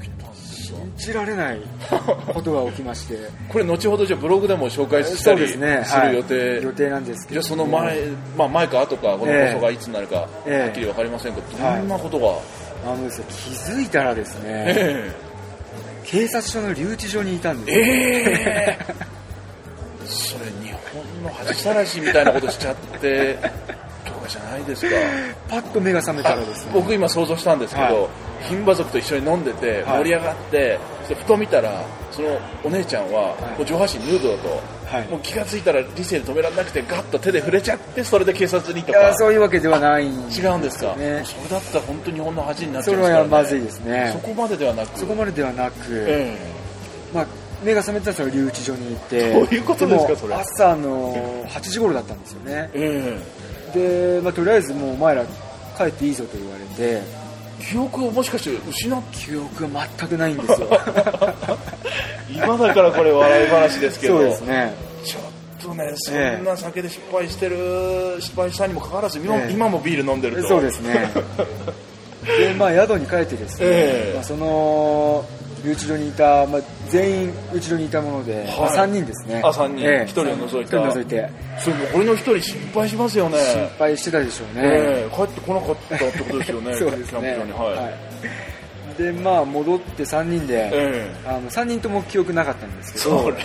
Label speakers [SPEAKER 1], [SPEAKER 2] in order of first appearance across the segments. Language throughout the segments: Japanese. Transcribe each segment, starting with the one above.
[SPEAKER 1] 起きたんですか
[SPEAKER 2] 信じられないことが起きまして。
[SPEAKER 1] これ後ほどじゃあブログでも紹介したりする予定、
[SPEAKER 2] はい、予定なんですけど。
[SPEAKER 1] じゃあその前、まあ、前か後かこの放送がいつになるか、
[SPEAKER 2] ええ。
[SPEAKER 1] はっきり分かりませんけど、どんなことが、
[SPEAKER 2] あのですね気づいたらですね、
[SPEAKER 1] え
[SPEAKER 2] 警察署の留置所にいたんです
[SPEAKER 1] え
[SPEAKER 2] よ、
[SPEAKER 1] ええ。それ日本の恥さらしみたいなことしちゃって とかじゃないですか。
[SPEAKER 2] パッと目が覚めたらですね。
[SPEAKER 1] 僕今想像したんですけど、
[SPEAKER 2] はい
[SPEAKER 1] 牝馬族と一緒に飲んでて
[SPEAKER 2] はい。
[SPEAKER 1] 盛り上がって、そしてふと見たらそのお姉ちゃんは
[SPEAKER 2] はい。
[SPEAKER 1] もう上半身ヌードだと、
[SPEAKER 2] はい。
[SPEAKER 1] もう気がついたら理性で止められなくてガッと手で触れちゃってそれで警察にと
[SPEAKER 2] いや
[SPEAKER 1] か
[SPEAKER 2] そういうわけではないん
[SPEAKER 1] 違うんですか。
[SPEAKER 2] ね
[SPEAKER 1] それだったら本当に日本の恥になっち
[SPEAKER 2] それ
[SPEAKER 1] ゃいますから、ね、
[SPEAKER 2] はまずいですね。
[SPEAKER 1] そこまでではなく。
[SPEAKER 2] そこまでではなく、
[SPEAKER 1] え
[SPEAKER 2] まあ、目が覚めたら留置所にいて。
[SPEAKER 1] どういうことですか
[SPEAKER 2] も
[SPEAKER 1] それ。
[SPEAKER 2] 朝の8時頃だったんですよね。
[SPEAKER 1] ええ。
[SPEAKER 2] で、まあ、とりあえずもうお前ら帰っていいぞと言われて
[SPEAKER 1] え記憶をもしかして失っ
[SPEAKER 2] 記憶が全くないんですよ。
[SPEAKER 1] 今だからこれ笑い話ですけど。
[SPEAKER 2] そうですね。
[SPEAKER 1] ちょっとねそんな酒で失敗してる、失敗したにもかかわらず今,、
[SPEAKER 2] ええ。
[SPEAKER 1] 今もビール飲んでると。
[SPEAKER 2] そうですね。でまあ宿に帰ってですね、
[SPEAKER 1] ええ。
[SPEAKER 2] まあ、その留置所にいた、まあ、全員留置所にいたもので、まあ、3人ですね。
[SPEAKER 1] あ三人。
[SPEAKER 2] ええ。
[SPEAKER 1] 一人を除いた。
[SPEAKER 2] 一人除いて。
[SPEAKER 1] それもうこれの一人心配しますよね。
[SPEAKER 2] 心配してたでしょうね、
[SPEAKER 1] ええ帰ってこなかったってことですよね。
[SPEAKER 2] そうですね。
[SPEAKER 1] キャンプ場に。はい、
[SPEAKER 2] はい。でまあ戻って3人で、
[SPEAKER 1] え
[SPEAKER 2] あの3人とも記憶なかったんですけ
[SPEAKER 1] そ
[SPEAKER 2] ど
[SPEAKER 1] れ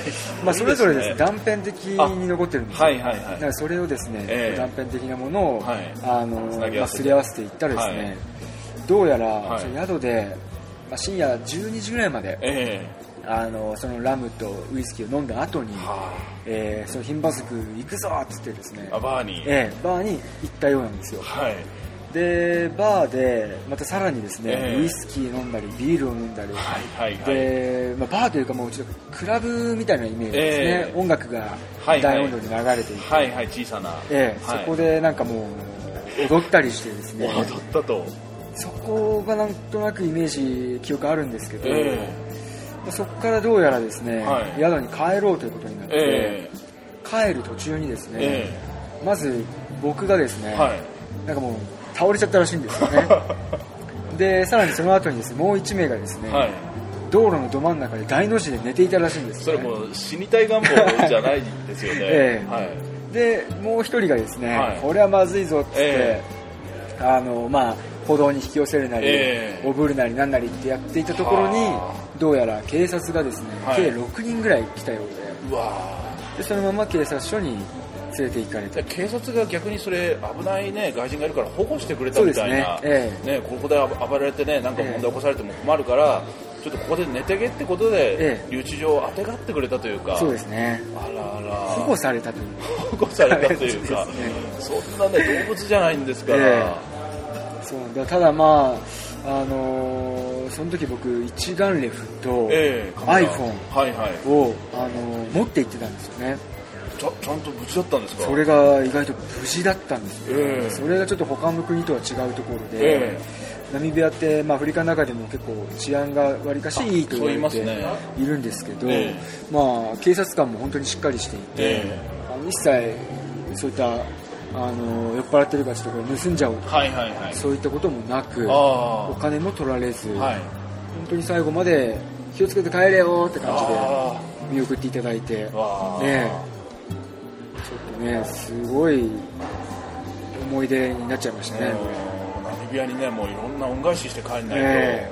[SPEAKER 2] まあ、それぞれです
[SPEAKER 1] ね
[SPEAKER 2] 断片的に残ってるんですよ、
[SPEAKER 1] はいはいはい。
[SPEAKER 2] だからそれをですね、
[SPEAKER 1] ええ。
[SPEAKER 2] 断片的なものを、
[SPEAKER 1] はい。
[SPEAKER 2] あのすり合わせていったらですね、
[SPEAKER 1] はい。
[SPEAKER 2] どうやら、
[SPEAKER 1] はい。
[SPEAKER 2] 宿で、まあ、深夜12時ぐらいまで、
[SPEAKER 1] え
[SPEAKER 2] あのそのラムとウイスキーを飲んだ後に、
[SPEAKER 1] えは
[SPEAKER 2] えーその牝馬族行くぞっつってですね
[SPEAKER 1] バーに、
[SPEAKER 2] ええバーに行ったようなんですよ。
[SPEAKER 1] はい。
[SPEAKER 2] でバーでまたさらにですね、
[SPEAKER 1] ええ。
[SPEAKER 2] ウイスキー飲んだりビールを飲んだり、
[SPEAKER 1] はいはいはい。
[SPEAKER 2] で、まあ、バーというかもうちょっとクラブみたいなイメージですね、
[SPEAKER 1] ええ。
[SPEAKER 2] 音楽が
[SPEAKER 1] はい
[SPEAKER 2] 大音量で流れていて、
[SPEAKER 1] はいはい小さな、
[SPEAKER 2] ええ
[SPEAKER 1] はい。
[SPEAKER 2] そこでなんかもう踊ったりしてですね。
[SPEAKER 1] 踊ったと
[SPEAKER 2] そこがなんとなくイメージ記憶あるんですけど、
[SPEAKER 1] え
[SPEAKER 2] まあそこからどうやらですね、
[SPEAKER 1] はい。
[SPEAKER 2] 宿に帰ろうということになって、
[SPEAKER 1] え
[SPEAKER 2] 帰る途中にですね、
[SPEAKER 1] え
[SPEAKER 2] まず僕がですね、
[SPEAKER 1] はい。
[SPEAKER 2] なんかもう倒れちゃったらしいんですよね。でさらにその後にですねもう1名がですね、
[SPEAKER 1] はい。
[SPEAKER 2] 道路のど真ん中で大の字で寝ていたらしいんですよ、ね、
[SPEAKER 1] それもう死にたい願望じゃないですよね、
[SPEAKER 2] ええ。
[SPEAKER 1] はい。
[SPEAKER 2] でもう一人がですね、
[SPEAKER 1] はい。
[SPEAKER 2] これはまずいぞっつって、
[SPEAKER 1] え。
[SPEAKER 2] あのまあ歩道に引き寄せるなり、
[SPEAKER 1] ええ。
[SPEAKER 2] おぶるなりなんなりってやっていたところに
[SPEAKER 1] は
[SPEAKER 2] どうやら警察がですね、
[SPEAKER 1] はい。
[SPEAKER 2] 計6人ぐらい来たよう
[SPEAKER 1] うわ
[SPEAKER 2] ででそのまま警察署に連れて行かれた。
[SPEAKER 1] ー警察が逆にそれ危ないね外人がいるから保護してくれたみたいな、
[SPEAKER 2] え
[SPEAKER 1] ねここで暴れてねなんか問題起こされても困るから、ちょっとここで寝てけってことで、
[SPEAKER 2] ええ。
[SPEAKER 1] 留置場をあてがってくれたというか。
[SPEAKER 2] そうですね。
[SPEAKER 1] あらあら。
[SPEAKER 2] 保護されたという。
[SPEAKER 1] 保護されたというか、
[SPEAKER 2] です
[SPEAKER 1] そんなね動物じゃないんですから、
[SPEAKER 2] えそうなんだ。ただまああのーその時僕一眼レフと iPhone を、あのー持って行ってたんですよね。
[SPEAKER 1] ちゃちゃんと無事だったんですか？
[SPEAKER 2] それが意外と無事だったんですよ、
[SPEAKER 1] ええ。
[SPEAKER 2] それがちょっと他の国とは違うところで、
[SPEAKER 1] え
[SPEAKER 2] ナミビアって、まあ、アフリカの中でも結構治安がわりかしいいと言われて
[SPEAKER 1] いますね。
[SPEAKER 2] いるんですけど、
[SPEAKER 1] え
[SPEAKER 2] まあ、警察官も本当にしっかりしていて、
[SPEAKER 1] え。
[SPEAKER 2] あの一切そういったあの酔っ払ってるからちょっとこれ盗んじゃおう。とか、
[SPEAKER 1] はいはいはい。
[SPEAKER 2] そういったこともなく
[SPEAKER 1] あ
[SPEAKER 2] お金も取られず、
[SPEAKER 1] あはい。
[SPEAKER 2] 本当に最後まで気をつけて帰れよって感じで
[SPEAKER 1] あ
[SPEAKER 2] 見送っていただいてね。ちょっとねすごい思い出になっちゃいましたね、
[SPEAKER 1] ナミビアにねもういろんな恩返しして帰んないと、
[SPEAKER 2] え。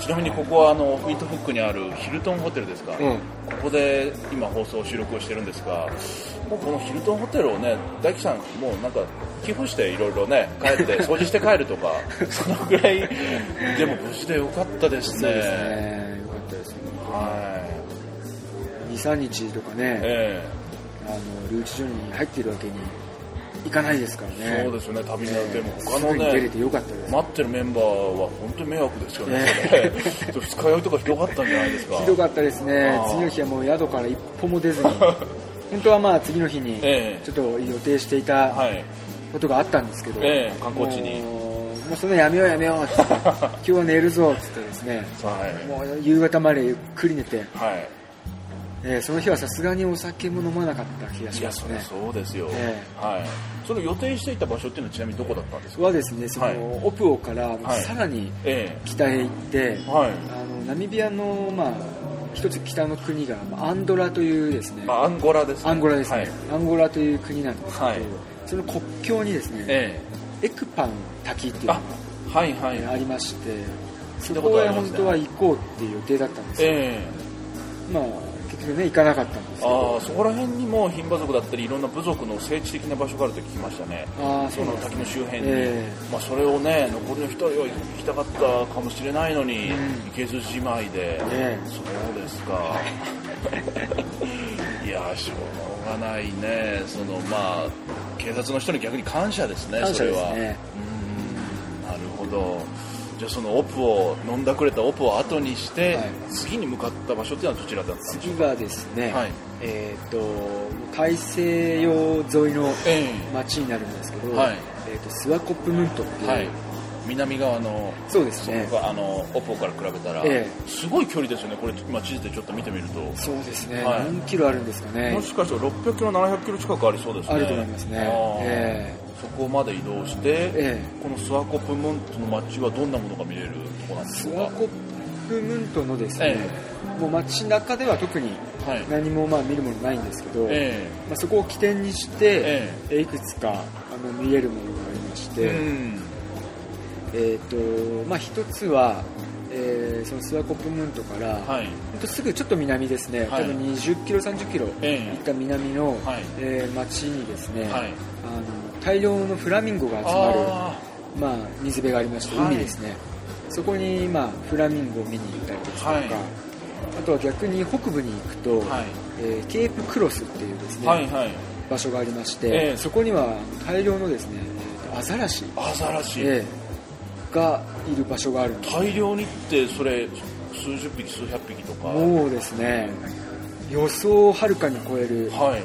[SPEAKER 1] ちなみにここはあのウィントフックにあるヒルトンホテルですか、
[SPEAKER 2] うん。
[SPEAKER 1] ここで今放送収録をしてるんですがもうこのヒルトンホテルをね大樹さんもうなんか寄付していろいろね帰って 掃除して帰るとかそのぐらいでも無事でよかったですね。
[SPEAKER 2] そうですね。よかったですね。
[SPEAKER 1] は
[SPEAKER 2] 23日とか
[SPEAKER 1] い
[SPEAKER 2] ね、
[SPEAKER 1] え
[SPEAKER 2] あの留置所に入っているわけにいかないですから
[SPEAKER 1] え
[SPEAKER 2] ね。
[SPEAKER 1] そうですよね。旅
[SPEAKER 2] に出れ
[SPEAKER 1] ね
[SPEAKER 2] てよかったです。
[SPEAKER 1] 待ってるメンバーは本当に迷惑ですよね、二日酔いとかひどかったんじゃないですか。
[SPEAKER 2] ひどかったですね。次の日はもう宿から一歩も出ずに 本当はまあ次の日に
[SPEAKER 1] ええ。
[SPEAKER 2] ちょっと予定していた
[SPEAKER 1] はい。
[SPEAKER 2] ことがあったんですけど、
[SPEAKER 1] ええ観光地に。
[SPEAKER 2] もうそんなやめようやめようって 今日は寝るぞっつってですね。
[SPEAKER 1] はい。
[SPEAKER 2] もう夕方までゆっくり寝て、
[SPEAKER 1] はい。
[SPEAKER 2] えーその日はさすがにお酒も飲まなかった気がし
[SPEAKER 1] いや
[SPEAKER 2] ますね。
[SPEAKER 1] そりゃそうですよ、
[SPEAKER 2] え
[SPEAKER 1] はい。その予定していた場所っていうのはちなみにどこだったんですか？
[SPEAKER 2] はですねその、
[SPEAKER 1] はい。
[SPEAKER 2] オプオから
[SPEAKER 1] はい。
[SPEAKER 2] さらに
[SPEAKER 1] え
[SPEAKER 2] 北へ行って、
[SPEAKER 1] えはい。
[SPEAKER 2] あのナミビアの、まあ、一つ北の国がまあアンドラというですね、
[SPEAKER 1] あアンゴラですね。
[SPEAKER 2] アンゴラですね、
[SPEAKER 1] はい。
[SPEAKER 2] アンゴラという国なんです。けど、
[SPEAKER 1] はい。
[SPEAKER 2] その国境にですね、
[SPEAKER 1] え
[SPEAKER 2] エクパン滝っていうのが
[SPEAKER 1] えはいはい、
[SPEAKER 2] ありまして、そ
[SPEAKER 1] こ
[SPEAKER 2] へ本当は行こうっていう予定だったんですよ、
[SPEAKER 1] ええ。
[SPEAKER 2] まあ、結局ね行かなかったんですけ
[SPEAKER 1] あ
[SPEAKER 2] ど。
[SPEAKER 1] あそこら辺にも牝馬族だったりいろんな部族の聖地的な場所があると聞きましたね。
[SPEAKER 2] あー
[SPEAKER 1] その滝の周辺に、
[SPEAKER 2] え
[SPEAKER 1] まあ、それをね残りの人は行きたかったかもしれないのに、
[SPEAKER 2] うん。
[SPEAKER 1] 行けずじまいで、
[SPEAKER 2] え
[SPEAKER 1] そうですか。いやしょうがないね。そのまあ警察の人に逆に感謝ですね
[SPEAKER 2] 感謝です
[SPEAKER 1] それは。
[SPEAKER 2] ね
[SPEAKER 1] うん。なるほどじゃあそのオプを飲んだくれたオプを後にして、
[SPEAKER 2] はい。
[SPEAKER 1] 次に向かった場所っていうのはどちらだったんでしょう？
[SPEAKER 2] 次がですね、
[SPEAKER 1] はい。
[SPEAKER 2] えっ、と大西洋沿いの
[SPEAKER 1] え
[SPEAKER 2] 町になるんですけど、
[SPEAKER 1] はい。
[SPEAKER 2] えー、とスワコップムントっていう、
[SPEAKER 1] えはい。南側の
[SPEAKER 2] そうですね。
[SPEAKER 1] あのオポから比べたら、
[SPEAKER 2] え
[SPEAKER 1] すごい距離ですよね。これ今地図でちょっと見てみると。
[SPEAKER 2] そうですね、
[SPEAKER 1] はい。
[SPEAKER 2] 何キロあるんですかね。
[SPEAKER 1] もしかしたら600キロ700キロ近くありそうですね。
[SPEAKER 2] あると思いますね。
[SPEAKER 1] あー。
[SPEAKER 2] え
[SPEAKER 1] そこまで移動して、
[SPEAKER 2] え
[SPEAKER 1] このスワコプムントの街はどんなものが見れるところなんでしょうか？
[SPEAKER 2] スワコップムントのですね、もう街中では特に
[SPEAKER 1] はい。
[SPEAKER 2] 何もまあ見るものないんですけど、
[SPEAKER 1] え
[SPEAKER 2] まあ、そこを起点にして、
[SPEAKER 1] え
[SPEAKER 2] え。いくつかあの見えるものがありまし
[SPEAKER 1] え
[SPEAKER 2] て、
[SPEAKER 1] うん。
[SPEAKER 2] えーとまあ、一つは、えーそのスワコップムントから、
[SPEAKER 1] はい。
[SPEAKER 2] とすぐちょっと南ですね、
[SPEAKER 1] はい。
[SPEAKER 2] 多分20キロ、30キロ
[SPEAKER 1] ええ。
[SPEAKER 2] 行った南の、
[SPEAKER 1] はい。
[SPEAKER 2] えー町にですね、
[SPEAKER 1] はい。
[SPEAKER 2] あの大量のフラミンゴが集まる、
[SPEAKER 1] あ
[SPEAKER 2] まあ、水辺がありまして、
[SPEAKER 1] はい。
[SPEAKER 2] 海ですね、そこに、まあ、フラミンゴを見に行ったりですとか、
[SPEAKER 1] はい。
[SPEAKER 2] あとは逆に北部に行くと、
[SPEAKER 1] ーはい。
[SPEAKER 2] えーケープクロスっていうですね、
[SPEAKER 1] はいはい。
[SPEAKER 2] 場所がありまして、
[SPEAKER 1] ええ。
[SPEAKER 2] そこには大量のですね、アザラシ、
[SPEAKER 1] アザラシ、
[SPEAKER 2] ええがいる場所があるんです。
[SPEAKER 1] 大量にってそれ数十匹数百匹とか。
[SPEAKER 2] もうですね。予想をはるかに超える
[SPEAKER 1] はい。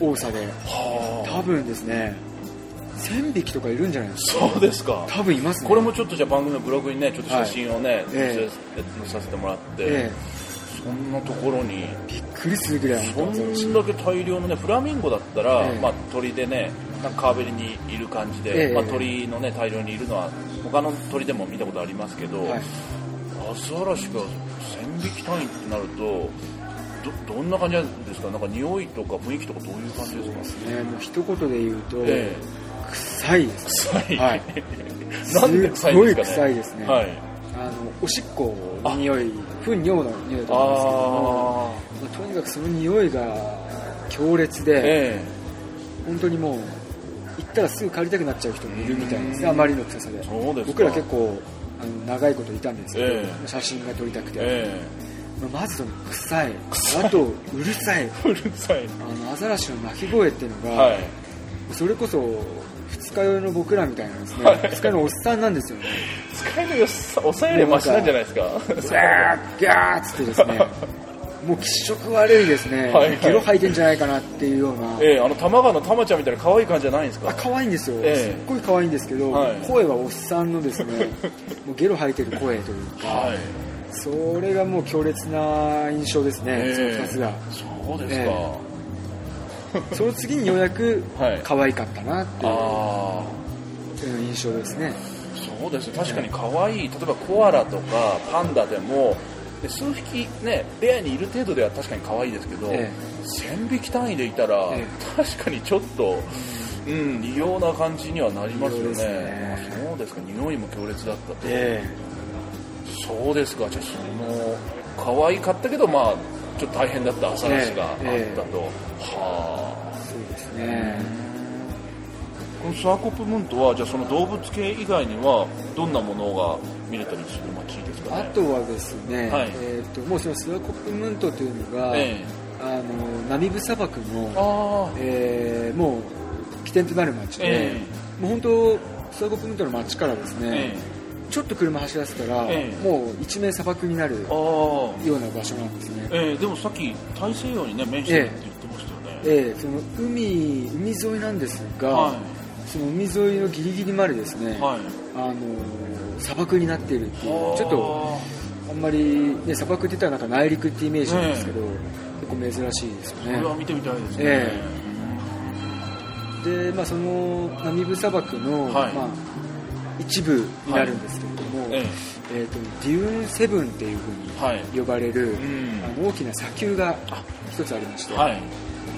[SPEAKER 2] 多さで
[SPEAKER 1] はあ。
[SPEAKER 2] 多分ですね1000匹とかいるんじゃないですか
[SPEAKER 1] そうですか。
[SPEAKER 2] 多分いますね。
[SPEAKER 1] これもちょっとじゃあ番組のブログにねちょっと写真をね、
[SPEAKER 2] え
[SPEAKER 1] 載せさせてもらって、
[SPEAKER 2] え
[SPEAKER 1] そんなところに。
[SPEAKER 2] えびっくりするぐらい
[SPEAKER 1] そんだけ大量のねフラミンゴだったら、
[SPEAKER 2] ええ。
[SPEAKER 1] まあ、鳥でねなんか川べりにいる感じで、
[SPEAKER 2] ええ。
[SPEAKER 1] まあ、鳥のね大量にいるのは他の鳥でも見たことありますけど、
[SPEAKER 2] はい。
[SPEAKER 1] アザラシが1000匹単位ってなるとどどんな感じなんですか？なんか匂いとか雰囲気とかどういう感じですか？
[SPEAKER 2] ね。もう一言で言うと、
[SPEAKER 1] え
[SPEAKER 2] 臭いです
[SPEAKER 1] 臭い、
[SPEAKER 2] はい。
[SPEAKER 1] なんで臭いんですかね？
[SPEAKER 2] すっごい臭いですね。
[SPEAKER 1] はい。
[SPEAKER 2] あのおしっこの匂い糞尿の匂いだと思うんですけども、まあ、とにかくその匂いが強烈で、
[SPEAKER 1] え
[SPEAKER 2] 本当にもう行ったらすぐ帰りたくなっちゃう人もいるみたいですねあまりの臭さで。僕ら結構あの長いこといたんですけど、
[SPEAKER 1] ええ。
[SPEAKER 2] 写真が撮りたくて、
[SPEAKER 1] え
[SPEAKER 2] まあまず臭い。あとうるさい。
[SPEAKER 1] え うるさい。
[SPEAKER 2] あのアザラシの鳴き声っていうのが、
[SPEAKER 1] はい
[SPEAKER 2] それこそ二日酔いの僕らみたいなんですね、
[SPEAKER 1] はい。
[SPEAKER 2] 二日酔いのおっさんなんですよね。
[SPEAKER 1] 使いの良さ抑えるマシなんじゃないですか？
[SPEAKER 2] ギャーギャーっつってですね もう気色悪いですね、
[SPEAKER 1] はいはい。
[SPEAKER 2] ゲロ吐いてんじゃないかなっていうような、
[SPEAKER 1] ええあの玉川の玉ちゃんみたいな可愛い感じじゃないんですか？
[SPEAKER 2] あ可愛いんですよ、
[SPEAKER 1] ええ。
[SPEAKER 2] すっごい可愛いんですけど、
[SPEAKER 1] はい。
[SPEAKER 2] 声はおっさんのですね もうゲロ吐いてる声というか、
[SPEAKER 1] はい。
[SPEAKER 2] それがもう強烈な印象ですね、
[SPEAKER 1] ええ。
[SPEAKER 2] その2つが。
[SPEAKER 1] そうですか、
[SPEAKER 2] え その次にようやく
[SPEAKER 1] はい。
[SPEAKER 2] 可愛かったなっていう印象ですね。
[SPEAKER 1] そうですね。確かに可愛い。例えばコアラとかパンダでもで数匹ねベアにいる程度では確かに可愛いですけど、
[SPEAKER 2] え
[SPEAKER 1] 1000匹単位でいたら、
[SPEAKER 2] え
[SPEAKER 1] 確かにちょっと、うん、異様な感じにはなりますよね。
[SPEAKER 2] ね。
[SPEAKER 1] あそうですか。匂いも強烈だったと、
[SPEAKER 2] え。
[SPEAKER 1] そうですか。じゃあその可愛かったけどまあちょっと大変だった朝話があったと、
[SPEAKER 2] ええ
[SPEAKER 1] は
[SPEAKER 2] そうですね。
[SPEAKER 1] あこのスワコップムーントはじゃあその動物系以外にはどんなものが見れたりする街ですか
[SPEAKER 2] あ
[SPEAKER 1] ね
[SPEAKER 2] とはですね、
[SPEAKER 1] はい。
[SPEAKER 2] えー、ともうそのスワコップムントというのが、
[SPEAKER 1] え
[SPEAKER 2] あのナミブ砂漠
[SPEAKER 1] え
[SPEAKER 2] の、
[SPEAKER 1] ああ
[SPEAKER 2] えーもう起点となる街で、
[SPEAKER 1] え
[SPEAKER 2] もう本当スワコップムントの街からですね、
[SPEAKER 1] え
[SPEAKER 2] ちょっと車走らせたら、
[SPEAKER 1] ええ。
[SPEAKER 2] もう一面砂漠になるような場所なんですね、
[SPEAKER 1] ええでもさっき大西洋にね面してるって言ってましたよね、
[SPEAKER 2] ええその海海沿いなんですが、
[SPEAKER 1] は
[SPEAKER 2] その海沿いのギリギリまでですね、
[SPEAKER 1] いはい。
[SPEAKER 2] あの砂漠になっているっていうちょっとあんまり、ね、砂漠って言ったらなんか内陸ってイメージなんですけど、結構珍しいですよね。
[SPEAKER 1] これは見てみたいですね、
[SPEAKER 2] え。で、まあ、そのナミブ砂漠の、
[SPEAKER 1] はい。
[SPEAKER 2] まあ、一部になるんですけれども、
[SPEAKER 1] え
[SPEAKER 2] えー、とデューンセブンっていうふ
[SPEAKER 1] はい、
[SPEAKER 2] うに呼ばれる、
[SPEAKER 1] うん
[SPEAKER 2] あの大きな砂丘が一つありまして、
[SPEAKER 1] はい。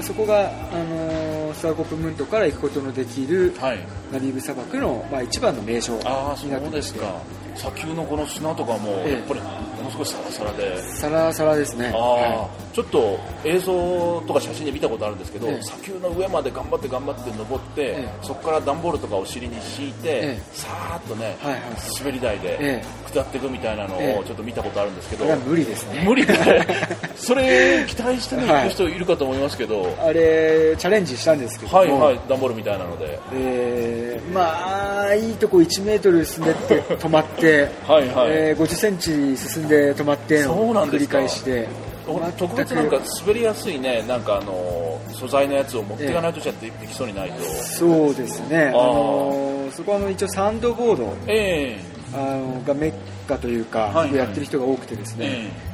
[SPEAKER 2] そこが、あのースワコップムントから行くことのできる
[SPEAKER 1] はい。
[SPEAKER 2] ナミブ砂漠の、まあ、一番の名所
[SPEAKER 1] ああそ
[SPEAKER 2] になってま
[SPEAKER 1] すか。砂丘のこの砂とかも
[SPEAKER 2] ええ。
[SPEAKER 1] やっぱりものすごいサラサラで、
[SPEAKER 2] サラサラですね。は
[SPEAKER 1] ちょっと映像とか写真で見たことあるんですけど、
[SPEAKER 2] ええ。
[SPEAKER 1] 砂丘の上まで頑張って頑張って登って、
[SPEAKER 2] ええ。
[SPEAKER 1] そこから段ボールとかを尻に敷いて、
[SPEAKER 2] ええ。
[SPEAKER 1] さーっとね、
[SPEAKER 2] はいはい
[SPEAKER 1] 滑り台で
[SPEAKER 2] え
[SPEAKER 1] 下っていくみたいなの
[SPEAKER 2] ええ。
[SPEAKER 1] をちょっと見たことあるんですけど、
[SPEAKER 2] 無理ですね。
[SPEAKER 1] 無理。で それ期待してね行く人いるかと思いますけど、
[SPEAKER 2] あれチャレンジしたんですけども、
[SPEAKER 1] はいはい段ボールみたいなので。
[SPEAKER 2] えーまあいいとこ1メートル進んでって止まって
[SPEAKER 1] はいはい。
[SPEAKER 2] えー50センチ進んで止まって
[SPEAKER 1] そう
[SPEAKER 2] の繰り
[SPEAKER 1] なんですか。
[SPEAKER 2] 返しで。
[SPEAKER 1] 特別なんか滑りやすいね。なんかあの素材のやつを持っていかないとじゃでできそうにないと、
[SPEAKER 2] そうですね。あ
[SPEAKER 1] ー。
[SPEAKER 2] のそこはあの一応サンドボード。
[SPEAKER 1] え
[SPEAKER 2] あのがメッカというか、
[SPEAKER 1] はいはい。
[SPEAKER 2] やってる人が多くてですね、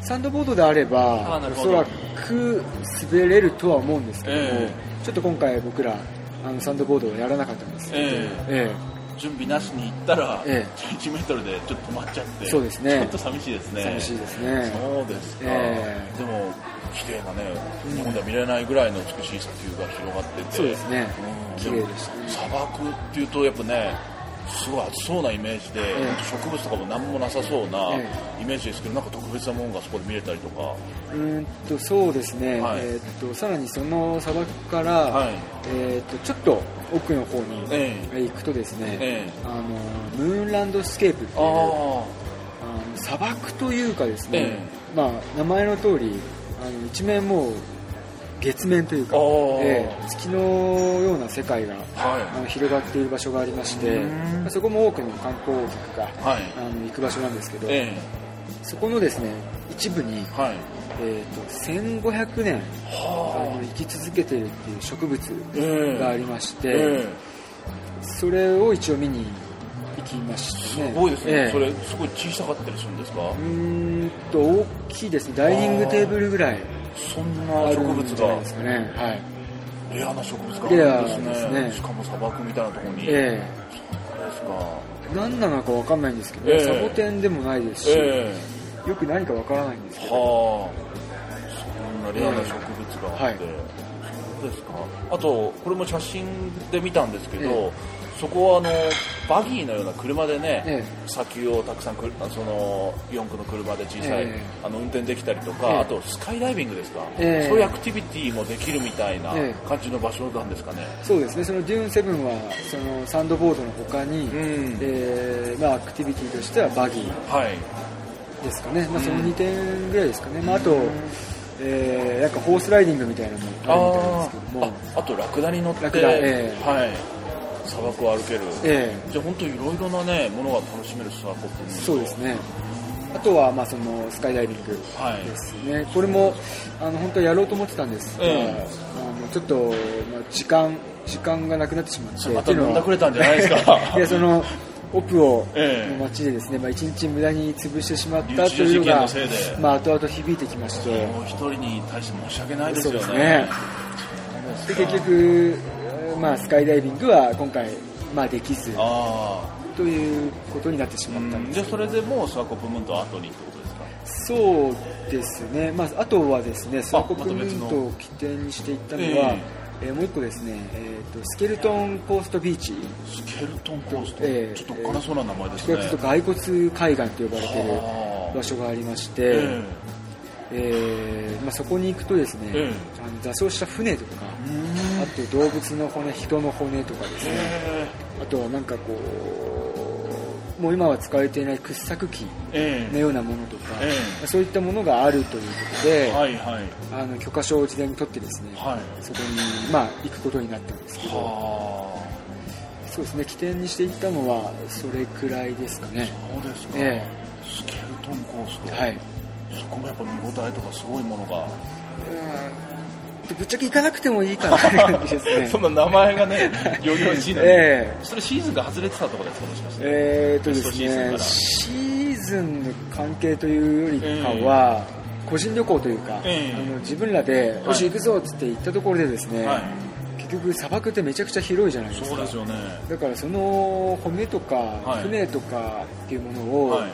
[SPEAKER 1] え
[SPEAKER 2] サンドボードであればおそらく滑れるとは思うんですけども、
[SPEAKER 1] え
[SPEAKER 2] ちょっと今回僕らあのサンドボードをやらなかったんですけど、
[SPEAKER 1] え
[SPEAKER 2] え
[SPEAKER 1] 準備なしに行ったら、
[SPEAKER 2] え
[SPEAKER 1] 1メートルでちょっと止まっちゃって
[SPEAKER 2] そうですね。
[SPEAKER 1] ちょっと寂しいですね。
[SPEAKER 2] 寂しいですね。
[SPEAKER 1] そうですか、
[SPEAKER 2] え
[SPEAKER 1] でも綺麗なね日本では見れないぐらいの美しい砂丘が広がってて。
[SPEAKER 2] そうですね。
[SPEAKER 1] うん。
[SPEAKER 2] 綺麗でしたね。
[SPEAKER 1] 砂漠っていうとやっぱねすごい暑そうなイメージで、
[SPEAKER 2] え
[SPEAKER 1] 植物とかも何もなさそうな
[SPEAKER 2] え
[SPEAKER 1] イメージですけどなんか特別なものがそこで見れたりとか。
[SPEAKER 2] うーんとそうですね、
[SPEAKER 1] はい。
[SPEAKER 2] えーっとさらにその砂漠から、
[SPEAKER 1] はい。
[SPEAKER 2] えーっとちょっと奥の方に
[SPEAKER 1] え
[SPEAKER 2] 行くとですね、
[SPEAKER 1] ええ。
[SPEAKER 2] あのムーンランドスケープっていう
[SPEAKER 1] あ
[SPEAKER 2] あの砂漠というかですね、
[SPEAKER 1] え。
[SPEAKER 2] まあ、名前の通りあの一面もう月面というか、ええ月のような世界が
[SPEAKER 1] あは
[SPEAKER 2] あの広がっている場所がありましてそこも多くの観光客が
[SPEAKER 1] いはい。
[SPEAKER 2] あの行く場所なんですけど、
[SPEAKER 1] え
[SPEAKER 2] そこのですね一部に、
[SPEAKER 1] えはい。
[SPEAKER 2] えー、と1500年あ。の
[SPEAKER 1] は
[SPEAKER 2] 生き続けているっていう植物
[SPEAKER 1] ええ。
[SPEAKER 2] がありまして、
[SPEAKER 1] え
[SPEAKER 2] それを一応見に行きましたね。
[SPEAKER 1] えすごいですね、
[SPEAKER 2] ええ。
[SPEAKER 1] それすごい小さかったりするんですか、
[SPEAKER 2] うーんと大きいですね。ダイニングテーブルぐらい
[SPEAKER 1] そんな植物が。
[SPEAKER 2] ですかね。はい。
[SPEAKER 1] レアな植物があるんですね。
[SPEAKER 2] ね。
[SPEAKER 1] しかも砂漠みたいなところに、
[SPEAKER 2] え
[SPEAKER 1] そうですか
[SPEAKER 2] え何なのか分かんないんですけど、
[SPEAKER 1] ええ。
[SPEAKER 2] サボテンでもないですし、
[SPEAKER 1] え
[SPEAKER 2] よく何か分からないんです
[SPEAKER 1] え
[SPEAKER 2] けど
[SPEAKER 1] はあ。そんなレアな植物があって、
[SPEAKER 2] はい。
[SPEAKER 1] そうですか。あとこれも写真で見たんですけど、
[SPEAKER 2] ええ
[SPEAKER 1] そこはあのバギーのような車でね、
[SPEAKER 2] え
[SPEAKER 1] 砂丘をたくさんくるその4区の車で小さい、
[SPEAKER 2] ええ。
[SPEAKER 1] あの運転できたりとか、
[SPEAKER 2] ええ。
[SPEAKER 1] あとスカイダイビングですか、
[SPEAKER 2] ええ。
[SPEAKER 1] そういうアクティビティもできるみたいな
[SPEAKER 2] え
[SPEAKER 1] 感じの場所なんですかね、
[SPEAKER 2] そうですね。そのデューンセブンはそのサンドボードの他に、
[SPEAKER 1] うん。
[SPEAKER 2] えーまあ、アクティビティとしてはバギー
[SPEAKER 1] はい。
[SPEAKER 2] ですかね、まあ、その2点ぐらいですかね、まあ、あと、えーなんかホースライディングみたいなのもあるみたいですけども。
[SPEAKER 1] ああとラクダに乗って
[SPEAKER 2] ラクダええ。
[SPEAKER 1] はい、砂漠を歩ける、
[SPEAKER 2] え
[SPEAKER 1] じゃあ本当いろいろなねものが楽しめるスワコップ
[SPEAKER 2] ーそうですね。あとはまあそのスカイダイビング
[SPEAKER 1] はい。
[SPEAKER 2] ですね、これもあの本当はやろうと思ってたんですが、
[SPEAKER 1] ええ。
[SPEAKER 2] あのちょっと、まあ、時間時間がなくなってしまって。
[SPEAKER 1] また飲んだくれたんじゃないですか。
[SPEAKER 2] いやそのオプを
[SPEAKER 1] ええ。
[SPEAKER 2] の街でですね、まあ、一日無駄に潰してしまったというのがまあ、後々響いてきまして。
[SPEAKER 1] もう一人に対して申し訳ないですよね。
[SPEAKER 2] ですね。で結局、まあ、スカイダイビングは今回、まあ、できず
[SPEAKER 1] あ
[SPEAKER 2] ということになってし
[SPEAKER 1] あ、
[SPEAKER 2] まったんです
[SPEAKER 1] じゃあそれでもうスワコップムーンと後にってことですか？
[SPEAKER 2] そうですね、まあ、あとはですねスワコップムントを起点にしていったのは、えーもう一個ですね、えー、とスケルトンコーストビーチ。
[SPEAKER 1] スケルトンコースト、
[SPEAKER 2] ええ
[SPEAKER 1] ちょっとおっかなそうな名前ですね、
[SPEAKER 2] はちょっと骸骨海岸と呼ばれている、
[SPEAKER 1] は
[SPEAKER 2] 場所がありまして、
[SPEAKER 1] え
[SPEAKER 2] え。ーまあ、そこに行くとですね、
[SPEAKER 1] ええ。
[SPEAKER 2] あの座礁した船とか、
[SPEAKER 1] え
[SPEAKER 2] あと動物の骨人の骨とかですね、
[SPEAKER 1] え
[SPEAKER 2] あとはなんかこうもう今は使われていない掘削機
[SPEAKER 1] え
[SPEAKER 2] のようなものとか、
[SPEAKER 1] え
[SPEAKER 2] そういったものがあるということで、
[SPEAKER 1] はいはい。
[SPEAKER 2] あの許可証を事前に取ってですね、
[SPEAKER 1] はい。
[SPEAKER 2] そこに、まあ、行くことになったんですけど、
[SPEAKER 1] は
[SPEAKER 2] そうですね起点にしていったのはそれくらいですかね。
[SPEAKER 1] あそうですか、
[SPEAKER 2] え
[SPEAKER 1] スケルトンコースト、
[SPEAKER 2] はい。
[SPEAKER 1] そこもやっぱ見応えとかすごいものが
[SPEAKER 2] ぶっちゃけ行かなくてもいいかなって感じですね。
[SPEAKER 1] そんな名前がね より欲しいのに、
[SPEAKER 2] ええ。
[SPEAKER 1] それシーズンが外れてたところですかもしかして、
[SPEAKER 2] えーとですね、
[SPEAKER 1] ら
[SPEAKER 2] シーズンの関係というよりかは、個人旅行というか、
[SPEAKER 1] ええ。
[SPEAKER 2] あの自分らで、
[SPEAKER 1] い。
[SPEAKER 2] よし行くぞっつって行ったところでですね、
[SPEAKER 1] はい。
[SPEAKER 2] 結局砂漠ってめちゃくちゃ広いじゃないですか。
[SPEAKER 1] そうですよね。
[SPEAKER 2] だからその骨とか
[SPEAKER 1] はい。
[SPEAKER 2] 船とかっていうものを、
[SPEAKER 1] はい。
[SPEAKER 2] 結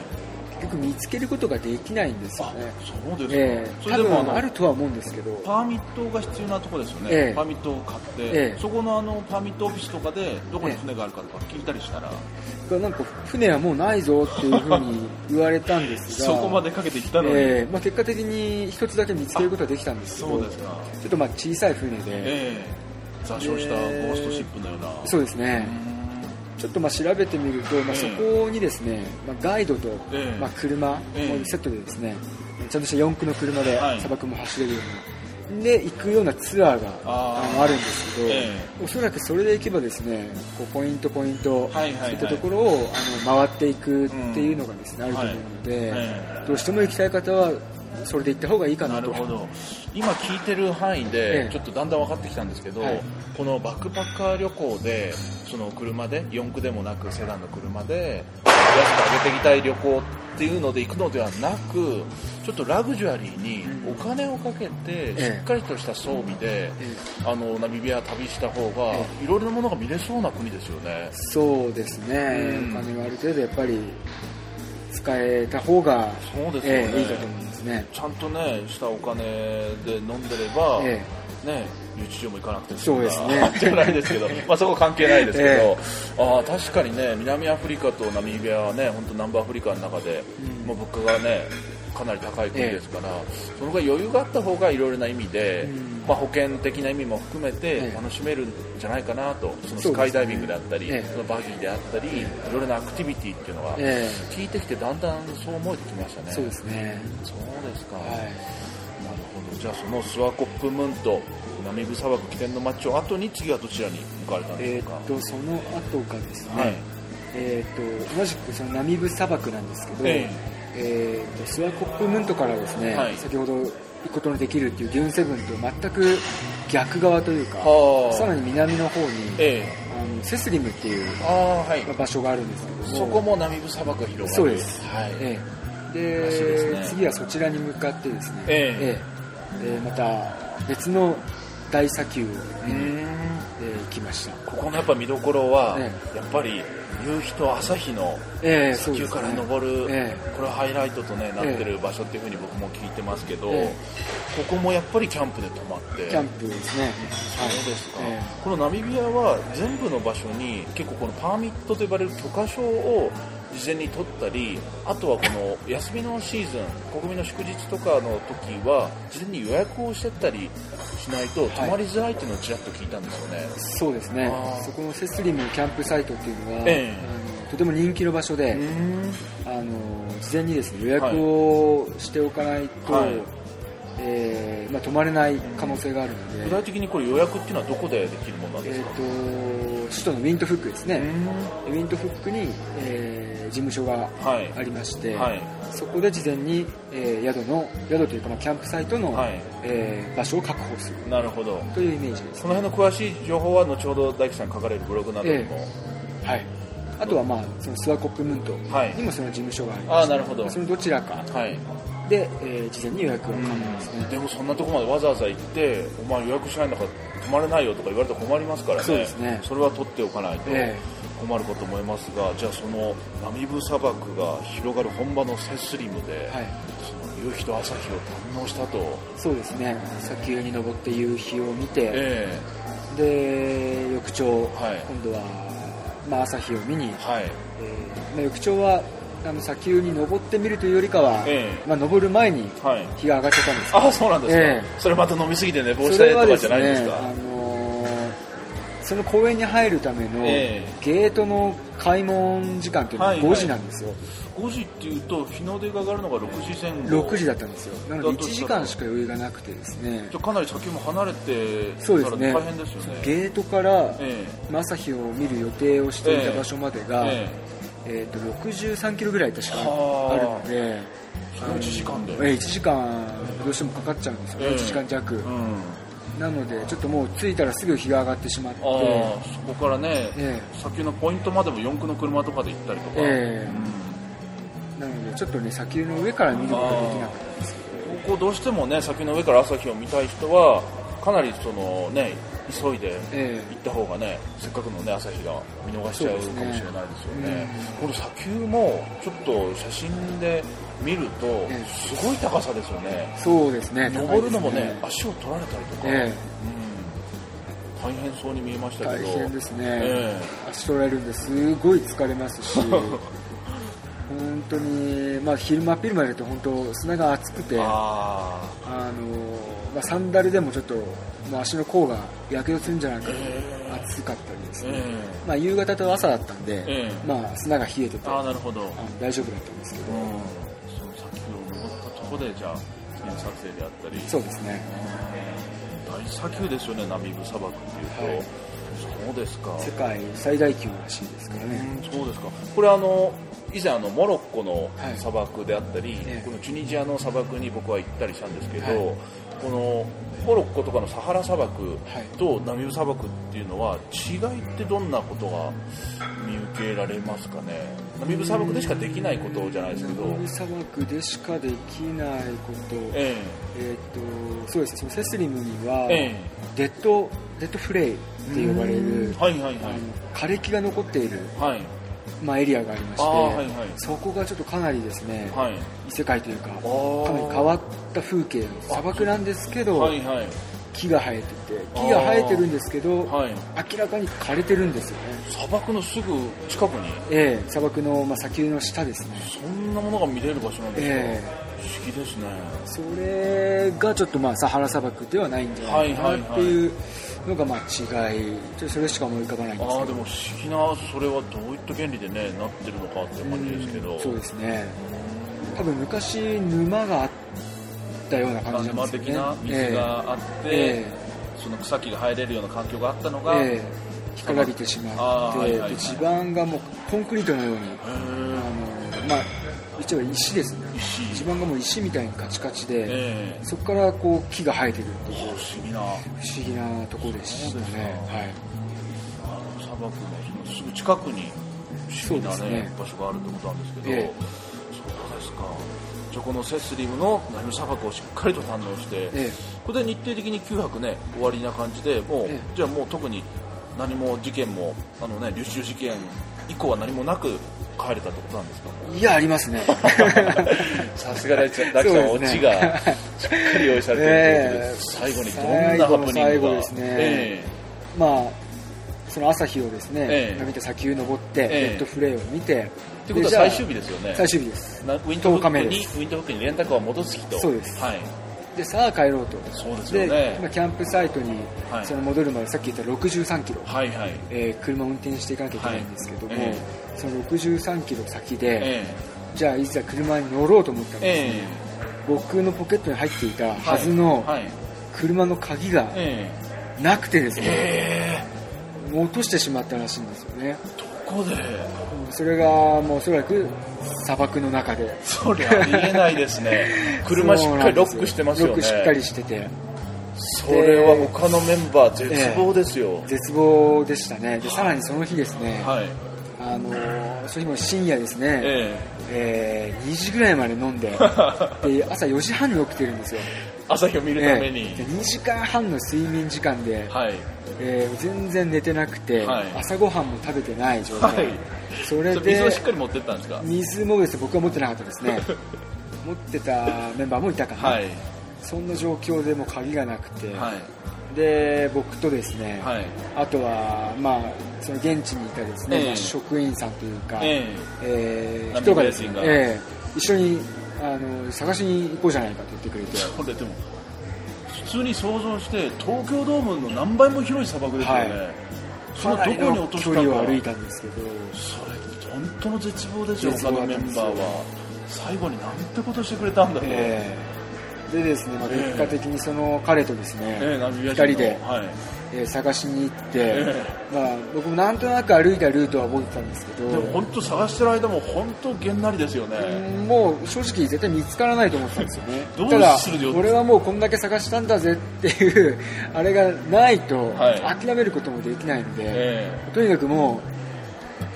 [SPEAKER 2] 局見つけることができないんですよ
[SPEAKER 1] あ
[SPEAKER 2] ね。
[SPEAKER 1] そうですか、
[SPEAKER 2] ええ。多
[SPEAKER 1] それでもあ
[SPEAKER 2] あるとは思うんですけど、
[SPEAKER 1] パーミットが必要なところですよね、
[SPEAKER 2] ええ。
[SPEAKER 1] パーミットを買って、
[SPEAKER 2] ええ。
[SPEAKER 1] そこのあのパーミットオフィスとかでどこに船があるかとか聞いたりしたら、
[SPEAKER 2] なんか船はもうないぞっていうふうに言われたんですが、
[SPEAKER 1] そこまでかけてきたのに、
[SPEAKER 2] ええ。まあ、結果的に一つだけ見つけることはできたんですけど、
[SPEAKER 1] そうですか、
[SPEAKER 2] ちょっとまあ小さい船で、
[SPEAKER 1] ええ。座礁したゴーストシップのような、
[SPEAKER 2] そうですね、ちょっとまあ調べてみると、まあ、
[SPEAKER 1] え
[SPEAKER 2] そ
[SPEAKER 1] え
[SPEAKER 2] こにですね、まあ、ガイドと、
[SPEAKER 1] ええ。
[SPEAKER 2] まあ、車、
[SPEAKER 1] ええ。
[SPEAKER 2] もうセットでですね、ちゃんとした四駆の車で
[SPEAKER 1] はい。
[SPEAKER 2] 砂漠も走れるような、で行くようなツアーが
[SPEAKER 1] あ
[SPEAKER 2] るんですけど、
[SPEAKER 1] え
[SPEAKER 2] おそらくそれで行けばですねこうポイントポイント、そういったところをあの回っていくっていうのがですね、あると思うので、
[SPEAKER 1] え
[SPEAKER 2] どうしても行きたい方はそれで行った方がいいかなと。
[SPEAKER 1] なるほど。今聞いてる範囲で
[SPEAKER 2] ええ。
[SPEAKER 1] ちょっとだんだん分かってきたんですけど、
[SPEAKER 2] はい。
[SPEAKER 1] このバックパッカー旅行でその車で四駆でもなくセダンの車で安く上げていきたい旅行っていうので行くのではなくちょっとラグジュアリーにお金をかけて
[SPEAKER 2] ええ。
[SPEAKER 1] しっかりとした装備で、
[SPEAKER 2] え
[SPEAKER 1] あのナミビア旅した方が
[SPEAKER 2] え。
[SPEAKER 1] いろいろなものが見れそうな国ですよね。
[SPEAKER 2] そうですね、
[SPEAKER 1] うん。
[SPEAKER 2] お金はある程度やっぱり使えた方が、
[SPEAKER 1] そうですよね、
[SPEAKER 2] ええいいかと思いますね。
[SPEAKER 1] ちゃんとねしたお金で飲んでれば、
[SPEAKER 2] え
[SPEAKER 1] ね、留置所も行かなくて
[SPEAKER 2] そうですね。
[SPEAKER 1] じゃないですけど、まあそこ関係ないですけど、
[SPEAKER 2] え
[SPEAKER 1] ああ確かにね、南アフリカとナミビアはね、本当南部アフリカの中で、
[SPEAKER 2] うん。
[SPEAKER 1] もう物価がね、かなり高い国ですから、そのぐらい余裕があった方がいろいろな意味で、
[SPEAKER 2] うん
[SPEAKER 1] まあ、保険的な意味も含めて
[SPEAKER 2] ええ
[SPEAKER 1] 楽しめるんじゃないかなと、そのスカイダイビングであったり、
[SPEAKER 2] ええ
[SPEAKER 1] そのバギーであったり、いろいろなアクティビティっていうのは、
[SPEAKER 2] え
[SPEAKER 1] 聞いてきてだんだんそう思えてきましたね。
[SPEAKER 2] えそうですね。
[SPEAKER 1] そうですか。
[SPEAKER 2] はい。
[SPEAKER 1] なるほど。じゃあそのスワコップムント、ナミブ砂漠起点の街を後に次はどちらに向かわれたんで
[SPEAKER 2] えー
[SPEAKER 1] すか？
[SPEAKER 2] っと、その後がですね、
[SPEAKER 1] はい
[SPEAKER 2] えーっと、同じくそのナミブ砂漠なんですけど、
[SPEAKER 1] え
[SPEAKER 2] えーっと、スワコップムントからですね、
[SPEAKER 1] はい
[SPEAKER 2] 先ほどことのできるっていうデューンセブンと全く逆側というか、
[SPEAKER 1] はあ
[SPEAKER 2] さらに南の方に、
[SPEAKER 1] ええ
[SPEAKER 2] あのセスリムっていう。場所があるんですけども、
[SPEAKER 1] そこもナミブ砂漠が広がる。
[SPEAKER 2] そうです。
[SPEAKER 1] はい。
[SPEAKER 2] ええで
[SPEAKER 1] ね
[SPEAKER 2] 次はそちらに向かってですね、
[SPEAKER 1] ええ
[SPEAKER 2] ええでまた別の大砂丘を見に、
[SPEAKER 1] うー。ん
[SPEAKER 2] えー行きました。
[SPEAKER 1] ここのやっぱ見どころは、
[SPEAKER 2] え
[SPEAKER 1] やっぱり夕日と朝日の
[SPEAKER 2] ええ
[SPEAKER 1] 砂丘から登る、
[SPEAKER 2] え
[SPEAKER 1] これはハイライトと、ね、なってる場所っていうふうに僕も聞いてますけど、
[SPEAKER 2] え
[SPEAKER 1] ここもやっぱりキャンプで泊まって。
[SPEAKER 2] えキャンプですね。
[SPEAKER 1] そうですか、
[SPEAKER 2] え。
[SPEAKER 1] このナミビアは全部の場所に結構このパーミットと呼ばれる許可証を事前に取ったりあとはこの休みのシーズン国民の祝日とかの時は事前に予約をしてったりしないと泊まりづらいっていうのをちらっと聞いたんですよね、
[SPEAKER 2] そうですね。そこのセスリムキャンプサイトっていうのは、
[SPEAKER 1] ええ。
[SPEAKER 2] あのとても人気の場所で、
[SPEAKER 1] ん。
[SPEAKER 2] あの事前にですね予約をしておかないと、
[SPEAKER 1] はい。
[SPEAKER 2] えーまあ、泊まれない可能性があるので、
[SPEAKER 1] 具体的にこれ予約っていうのはどこでできるものなん
[SPEAKER 2] えー、
[SPEAKER 1] ですか、
[SPEAKER 2] と首都のウィントフックですね、
[SPEAKER 1] う
[SPEAKER 2] ウィントフックに、えー事務所が
[SPEAKER 1] はい。
[SPEAKER 2] ありまして、
[SPEAKER 1] はい。
[SPEAKER 2] そこで事前に、えー宿の宿というか、まあ、キャンプサイトの、
[SPEAKER 1] はい。
[SPEAKER 2] えー場所を確保する。
[SPEAKER 1] なるほど。
[SPEAKER 2] というイメージです。
[SPEAKER 1] その辺の詳しい情報は後ほど大樹さん書かれるブログなどにも、
[SPEAKER 2] はい、あとは、まあ、そのスワコップムント
[SPEAKER 1] はい。
[SPEAKER 2] にもその事務所があり
[SPEAKER 1] あ
[SPEAKER 2] まして、
[SPEAKER 1] あなるほど。
[SPEAKER 2] そのどちらか。
[SPEAKER 1] はい。
[SPEAKER 2] で、えー事前に予約が可能ですね、
[SPEAKER 1] でもそんなとこまでわざわざ行ってお前予約しないんだから泊まれないよとか言われたら困りますからね。
[SPEAKER 2] そうですね。
[SPEAKER 1] それは取っておかないと。
[SPEAKER 2] え
[SPEAKER 1] 困るかと思いますが、じゃあそのナミブ砂漠が広がる本場のセスリムで、
[SPEAKER 2] はい、
[SPEAKER 1] その夕日と朝日を堪能したと、
[SPEAKER 2] そうですね。砂丘に登って夕日を見て、
[SPEAKER 1] え
[SPEAKER 2] で翌朝、
[SPEAKER 1] はい。
[SPEAKER 2] 今度は、まあ、朝日を見に、
[SPEAKER 1] えはい。
[SPEAKER 2] えーまあ、翌朝はあの砂丘に登ってみるというよりかは、
[SPEAKER 1] ええ。
[SPEAKER 2] まあ、登る前に
[SPEAKER 1] はい。
[SPEAKER 2] 日が上がっちゃったんですけど
[SPEAKER 1] あそうなんですか、
[SPEAKER 2] ええ。
[SPEAKER 1] それまた飲みすぎて寝坊し
[SPEAKER 2] そ
[SPEAKER 1] たりとかじゃないんですか？
[SPEAKER 2] あのーその公園に入るための
[SPEAKER 1] え
[SPEAKER 2] ゲートの開門時間っていうのは
[SPEAKER 1] はいはい。
[SPEAKER 2] 5時なんですよ、
[SPEAKER 1] 5時っていうと日の出が上がるのが6時前後。
[SPEAKER 2] 6時だったんですよ。なので
[SPEAKER 1] だと
[SPEAKER 2] 1時間しか余裕がなくてですね。
[SPEAKER 1] じゃあかなり先も離れて
[SPEAKER 2] そうですね。
[SPEAKER 1] 大変ですよね。
[SPEAKER 2] ゲートから朝日を見る予定をしていた場所までが、
[SPEAKER 1] え
[SPEAKER 2] え。ー、と63キロぐらい確か
[SPEAKER 1] はあ。
[SPEAKER 2] あるので
[SPEAKER 1] それを1時間で。
[SPEAKER 2] えー1時間どうしてもかかっちゃうんですよ。ね、
[SPEAKER 1] ええ。
[SPEAKER 2] 1時間弱、
[SPEAKER 1] うん
[SPEAKER 2] なのでちょっともう着いたらすぐ日が上がってしまって。
[SPEAKER 1] そこからね、
[SPEAKER 2] え
[SPEAKER 1] 砂丘のポイントまでも四駆の車とかで行ったりとか、
[SPEAKER 2] ええ。
[SPEAKER 1] うん。
[SPEAKER 2] なのでちょっとね砂丘の上から見ることができなかったんですけ
[SPEAKER 1] ここどうしてもね砂丘の上から朝日を見たい人はかなりそのね急いで
[SPEAKER 2] え
[SPEAKER 1] 行った方がねせっかくのね朝日が見逃しちゃうかもしれないですよね。この砂丘もちょっと写真で見ると
[SPEAKER 2] ええ。
[SPEAKER 1] すごい高さですよね。
[SPEAKER 2] そうですね。
[SPEAKER 1] 登るのもね
[SPEAKER 2] 高い
[SPEAKER 1] 足を取られたりとか、
[SPEAKER 2] え
[SPEAKER 1] うん、大変そうに見えましたけど。
[SPEAKER 2] 大変ですね、
[SPEAKER 1] え
[SPEAKER 2] 足取られるんですごい疲れますし。本当に、まあ、昼間っ昼間でと本当砂が熱くてあ
[SPEAKER 1] あ
[SPEAKER 2] の、まあ、サンダルでもちょっと、まあ、足の甲が焼け落ちるんじゃないかと。
[SPEAKER 1] え
[SPEAKER 2] 暑かったりですね、
[SPEAKER 1] ええ。
[SPEAKER 2] まあ、夕方と朝だったんで、
[SPEAKER 1] ええ。
[SPEAKER 2] まあ、砂が冷えてて
[SPEAKER 1] ああなるほど、
[SPEAKER 2] 大丈夫だったんですけど、
[SPEAKER 1] その砂丘を登ったところでじゃあ記念撮影であったり。
[SPEAKER 2] そうですね。
[SPEAKER 1] 大砂丘ですよねナミブ砂漠っていうと、
[SPEAKER 2] はい。
[SPEAKER 1] そうですか。
[SPEAKER 2] 世界最大級らしいですからね、
[SPEAKER 1] うんそうですか。これあの以前あのモロッコの
[SPEAKER 2] はい。
[SPEAKER 1] 砂漠であったり、
[SPEAKER 2] ええ。
[SPEAKER 1] このチュニジアの砂漠に僕は行ったりしたんですけど、
[SPEAKER 2] はい。
[SPEAKER 1] このモロッコとかのサハラ砂漠
[SPEAKER 2] はい。
[SPEAKER 1] とナミブ砂漠っていうのは違いってどんなことが見受けられますかね？ナミブ砂漠でしかできないことじゃないですけど、
[SPEAKER 2] ナミブ砂漠でしかできないこと、
[SPEAKER 1] え
[SPEAKER 2] え。ー、とそうですね。そのセスリムには、
[SPEAKER 1] ええ。
[SPEAKER 2] デッドデッドフレイって呼ばれる、
[SPEAKER 1] はいはいはい。
[SPEAKER 2] 枯れ木が残っている、
[SPEAKER 1] はい。
[SPEAKER 2] まあ、エリアがありまして、
[SPEAKER 1] はいはい。
[SPEAKER 2] そこがちょっとかなりですね、
[SPEAKER 1] はい。
[SPEAKER 2] 異世界というかか
[SPEAKER 1] ー。
[SPEAKER 2] なり変わった風景の砂漠なんですけど、
[SPEAKER 1] はいはい
[SPEAKER 2] 木が生えてて木が生えてるんですけど、
[SPEAKER 1] はい。
[SPEAKER 2] 明らかに枯れてるんですよね、
[SPEAKER 1] 砂漠のすぐ近くに？
[SPEAKER 2] ええ砂漠の、まあ、砂丘の下ですね。
[SPEAKER 1] そんなものが見れる場所なんですか、
[SPEAKER 2] え
[SPEAKER 1] 不思議ですね。
[SPEAKER 2] それがちょっとまあサハラ砂漠ではないんじゃないかなっていうのがまあ違い。それしか思い浮かばないんですけど。
[SPEAKER 1] ああでも不思議なそれはどういった原理でねなってるのかって感じですけど。
[SPEAKER 2] そうですね。多分昔沼があったような感じなん
[SPEAKER 1] 沼
[SPEAKER 2] ですよね。
[SPEAKER 1] 的な水があって、
[SPEAKER 2] え
[SPEAKER 1] その草木が生えれるような環境があったの
[SPEAKER 2] え
[SPEAKER 1] が、
[SPEAKER 2] ええ。干からびてしまって、
[SPEAKER 1] はいはい
[SPEAKER 2] 地盤がもうコンクリートのように
[SPEAKER 1] へ
[SPEAKER 2] あ
[SPEAKER 1] ー
[SPEAKER 2] のまあ一応石ですね。
[SPEAKER 1] 石。
[SPEAKER 2] 地盤がもう石みたいにカチカチで、
[SPEAKER 1] ええ。
[SPEAKER 2] そこからこう木が生えてるっていう
[SPEAKER 1] 不思議な。
[SPEAKER 2] 不思議なところでねはい。
[SPEAKER 1] 砂漠のすぐ近くに不思議なね
[SPEAKER 2] ね。
[SPEAKER 1] 場所があるってことなんですけど、
[SPEAKER 2] ええ。
[SPEAKER 1] そうですかじゃあこのセスリムのナミブ砂漠をしっかりと堪能して、
[SPEAKER 2] ええ。
[SPEAKER 1] これで日程的に9泊ね終わりな感じでもう、
[SPEAKER 2] ええ。
[SPEAKER 1] じゃあもう特に何も事件もあのね流出事件以降は何もなく帰れたってことなんですか？
[SPEAKER 2] いやありますね。
[SPEAKER 1] さすが大地さん、大地さん、オチがしっかり用意されてるということで、最後にどんなハプニングが？
[SPEAKER 2] ね。
[SPEAKER 1] え。
[SPEAKER 2] まあその朝日をですね、
[SPEAKER 1] ええ。
[SPEAKER 2] 見て砂丘登って、
[SPEAKER 1] ええ。
[SPEAKER 2] レッドフレイを見て
[SPEAKER 1] えってことは最終日ですよね。
[SPEAKER 2] 最終日です。
[SPEAKER 1] なウィントフッ
[SPEAKER 2] 10日目
[SPEAKER 1] クに、ウィントフックにレンタカーを戻す日と。
[SPEAKER 2] そうです。
[SPEAKER 1] はい。
[SPEAKER 2] でさあ帰ろうと。
[SPEAKER 1] そうですよ
[SPEAKER 2] で
[SPEAKER 1] ね。
[SPEAKER 2] 今キャンプサイトに、
[SPEAKER 1] はい。
[SPEAKER 2] その戻るまでさっき言った63キロ、
[SPEAKER 1] はいはい。
[SPEAKER 2] えー車を運転していかなきゃいけないんですけども、
[SPEAKER 1] はい。え
[SPEAKER 2] その63キロ先で、
[SPEAKER 1] え
[SPEAKER 2] じゃあいざ車に乗ろうと思った
[SPEAKER 1] え
[SPEAKER 2] らですね、
[SPEAKER 1] え
[SPEAKER 2] 僕のポケットに入っていた
[SPEAKER 1] え
[SPEAKER 2] はずの
[SPEAKER 1] はい。
[SPEAKER 2] 車の鍵が
[SPEAKER 1] え
[SPEAKER 2] なくてです
[SPEAKER 1] え
[SPEAKER 2] ね、落としてしまったらしいんですよね。
[SPEAKER 1] えどこで？
[SPEAKER 2] それがもうおそらく砂漠の中で。
[SPEAKER 1] そりゃありえないですね。車しっかりロックしてますよね。
[SPEAKER 2] ロックしっかりしてて。
[SPEAKER 1] それは他のメンバー絶望ですよ。
[SPEAKER 2] 絶望でしたね。でさらにその日ですね、
[SPEAKER 1] はい。
[SPEAKER 2] あのーその日も深夜ですね、
[SPEAKER 1] え
[SPEAKER 2] えー2時ぐらいまで飲んで で朝4時半に起きてるんですよ、
[SPEAKER 1] え朝日を見るために。
[SPEAKER 2] ええで2時間半の睡眠時間で、
[SPEAKER 1] はい。
[SPEAKER 2] えー全然寝てなくて、
[SPEAKER 1] はい
[SPEAKER 2] 朝ごはんも食べてない状態、
[SPEAKER 1] はい
[SPEAKER 2] それ
[SPEAKER 1] それ水を
[SPEAKER 2] で
[SPEAKER 1] しっかり持ってったんですか？
[SPEAKER 2] 水もですね僕は持ってなかったですね 持ってたメンバーもいたかな、
[SPEAKER 1] はい。
[SPEAKER 2] そんな状況でもう鍵がなくて、
[SPEAKER 1] はい。
[SPEAKER 2] で僕とですね、
[SPEAKER 1] はい。
[SPEAKER 2] あとは、まあ、その現地にいたですね、
[SPEAKER 1] ええ。
[SPEAKER 2] まあ職員さんというか、
[SPEAKER 1] え
[SPEAKER 2] え。ー人がですねええ。一緒にあの探しに行こうじゃないかと言ってくれて、
[SPEAKER 1] これでも普通に想像して東京ドームの何倍も広い砂漠ですよね、
[SPEAKER 2] はい。
[SPEAKER 1] そのどこに落としたか。
[SPEAKER 2] 距離を歩いたんですけど、
[SPEAKER 1] それ本当の絶望ですよ
[SPEAKER 2] 絶
[SPEAKER 1] 他のメンバーは。最後になんてことしてくれたんだろう、
[SPEAKER 2] ええでですね、まあ、
[SPEAKER 1] ええ
[SPEAKER 2] 結果的にその彼とですね、
[SPEAKER 1] ええナミビア人の
[SPEAKER 2] 二人で
[SPEAKER 1] はい。
[SPEAKER 2] えー探しに行って、
[SPEAKER 1] え
[SPEAKER 2] まあ、僕もなんとなく歩いたルートは覚えてたんですけど、
[SPEAKER 1] でも本当探してる間も本当げんなりですよね、
[SPEAKER 2] うんもう正直絶対見つからないと思ってたんですよね。ただ俺はもうこんだけ探したんだぜっていう あれがないと
[SPEAKER 1] はい。
[SPEAKER 2] 諦めることもできないので、
[SPEAKER 1] え
[SPEAKER 2] とにかくも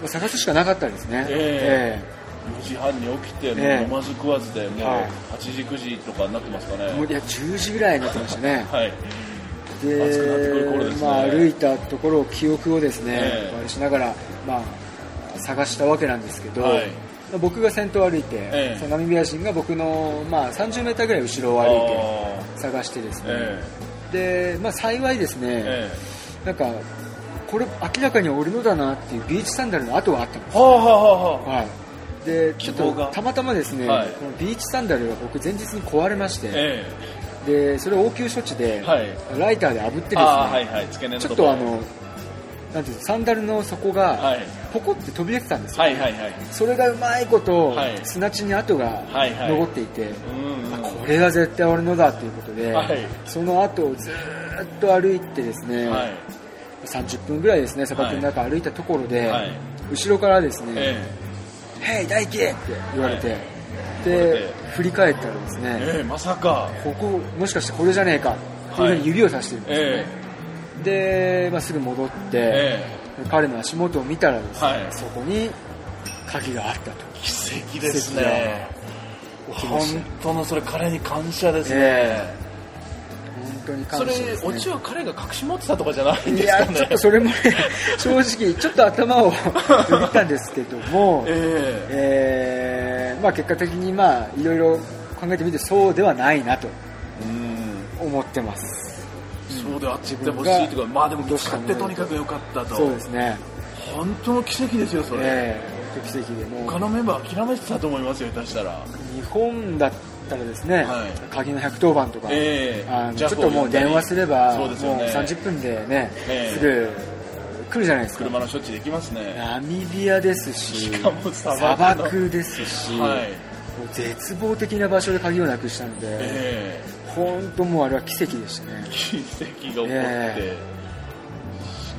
[SPEAKER 2] う探すしかなかったですね、
[SPEAKER 1] え4時半に起きて飲まず食わずでもう
[SPEAKER 2] はい。
[SPEAKER 1] 8時9時とかになってますかね。
[SPEAKER 2] えもういや10時ぐらいになってましたね。
[SPEAKER 1] はい。
[SPEAKER 2] でまあ、歩いたところを記憶をですね、
[SPEAKER 1] ええ。
[SPEAKER 2] あれしながら、まあ、探したわけなんですけど、
[SPEAKER 1] はい。
[SPEAKER 2] まあ僕が先頭を歩いて、
[SPEAKER 1] ええ。
[SPEAKER 2] そのナミビア人が僕の、まあ、30メーターぐらい後ろを歩いて探してですね、
[SPEAKER 1] え
[SPEAKER 2] で、まあ、幸いですね、
[SPEAKER 1] ええ。
[SPEAKER 2] なんかこれ明らかに俺のだなっていうビーチサンダルの跡があったんです
[SPEAKER 1] はあはあはあ。は
[SPEAKER 2] いでちょっとたまたまですね、
[SPEAKER 1] はい。
[SPEAKER 2] このビーチサンダルが僕前日に壊れまして、
[SPEAKER 1] え
[SPEAKER 2] でそれを応急処置で、
[SPEAKER 1] えはい。
[SPEAKER 2] ライターで炙ってですね、
[SPEAKER 1] ああはいはい。
[SPEAKER 2] ちょっとあのなんていうのサンダルの底が
[SPEAKER 1] はい。
[SPEAKER 2] ポコって飛び出てたんですよ、
[SPEAKER 1] はいはいはい。
[SPEAKER 2] それがうまいこと、
[SPEAKER 1] はい。
[SPEAKER 2] 砂地に跡が
[SPEAKER 1] はいはい。
[SPEAKER 2] 残っていて、
[SPEAKER 1] うん。
[SPEAKER 2] あこれが絶対俺のだということで、
[SPEAKER 1] はい。
[SPEAKER 2] その後をずーっと歩いてですね、
[SPEAKER 1] はい。
[SPEAKER 2] 30分ぐらいですね砂漠の中歩いたところで、
[SPEAKER 1] はい。
[SPEAKER 2] 後ろからですね
[SPEAKER 1] え「
[SPEAKER 2] ヘイ大輝!」って言われて、
[SPEAKER 1] はい。
[SPEAKER 2] で振り返ったらです
[SPEAKER 1] え
[SPEAKER 2] ね、
[SPEAKER 1] ええまさか。
[SPEAKER 2] ここもしかしてこれじゃねえかっていうふうに指をさしてるんですよね、で、まあ、すぐ戻って、
[SPEAKER 1] え
[SPEAKER 2] 彼の足元を見たらですね、
[SPEAKER 1] はい。
[SPEAKER 2] そこに鍵があったと。
[SPEAKER 1] え奇跡ですね。本当のそれ彼に感謝ですね、
[SPEAKER 2] え本当に感
[SPEAKER 1] それ
[SPEAKER 2] 謝です、ね、
[SPEAKER 1] オチは彼が隠し持ってたとかじゃないんで
[SPEAKER 2] いや
[SPEAKER 1] すかね。
[SPEAKER 2] ちょっとそれもね 正直ちょっと頭をよぎったんですけども、
[SPEAKER 1] え
[SPEAKER 2] え。ーまあ、結果的にまあいろいろ考えてみてそうではないなと思ってます。
[SPEAKER 1] そうであってほしいとかまあでも見つかってとにかく良かったと。
[SPEAKER 2] そうですね。
[SPEAKER 1] 本当の奇跡ですよそれ、
[SPEAKER 2] ええ本当奇跡でもう。
[SPEAKER 1] 他のメンバー諦めてたと思いますよ下手したら。
[SPEAKER 2] 日本だったらですね、
[SPEAKER 1] はい。
[SPEAKER 2] 鍵の110番とか、
[SPEAKER 1] ええ。
[SPEAKER 2] あのちょっともう電話すればもう30分でね、
[SPEAKER 1] ええ。
[SPEAKER 2] すぐ来るじゃないですか。
[SPEAKER 1] 車の処置できますね。
[SPEAKER 2] ナミビアですし
[SPEAKER 1] しかも砂
[SPEAKER 2] 砂
[SPEAKER 1] 漠
[SPEAKER 2] ですし、
[SPEAKER 1] はい。
[SPEAKER 2] 絶望的な場所で鍵をなくしたので、
[SPEAKER 1] え
[SPEAKER 2] 本当もうあれは奇跡でしたね。
[SPEAKER 1] え奇跡が起こって、
[SPEAKER 2] え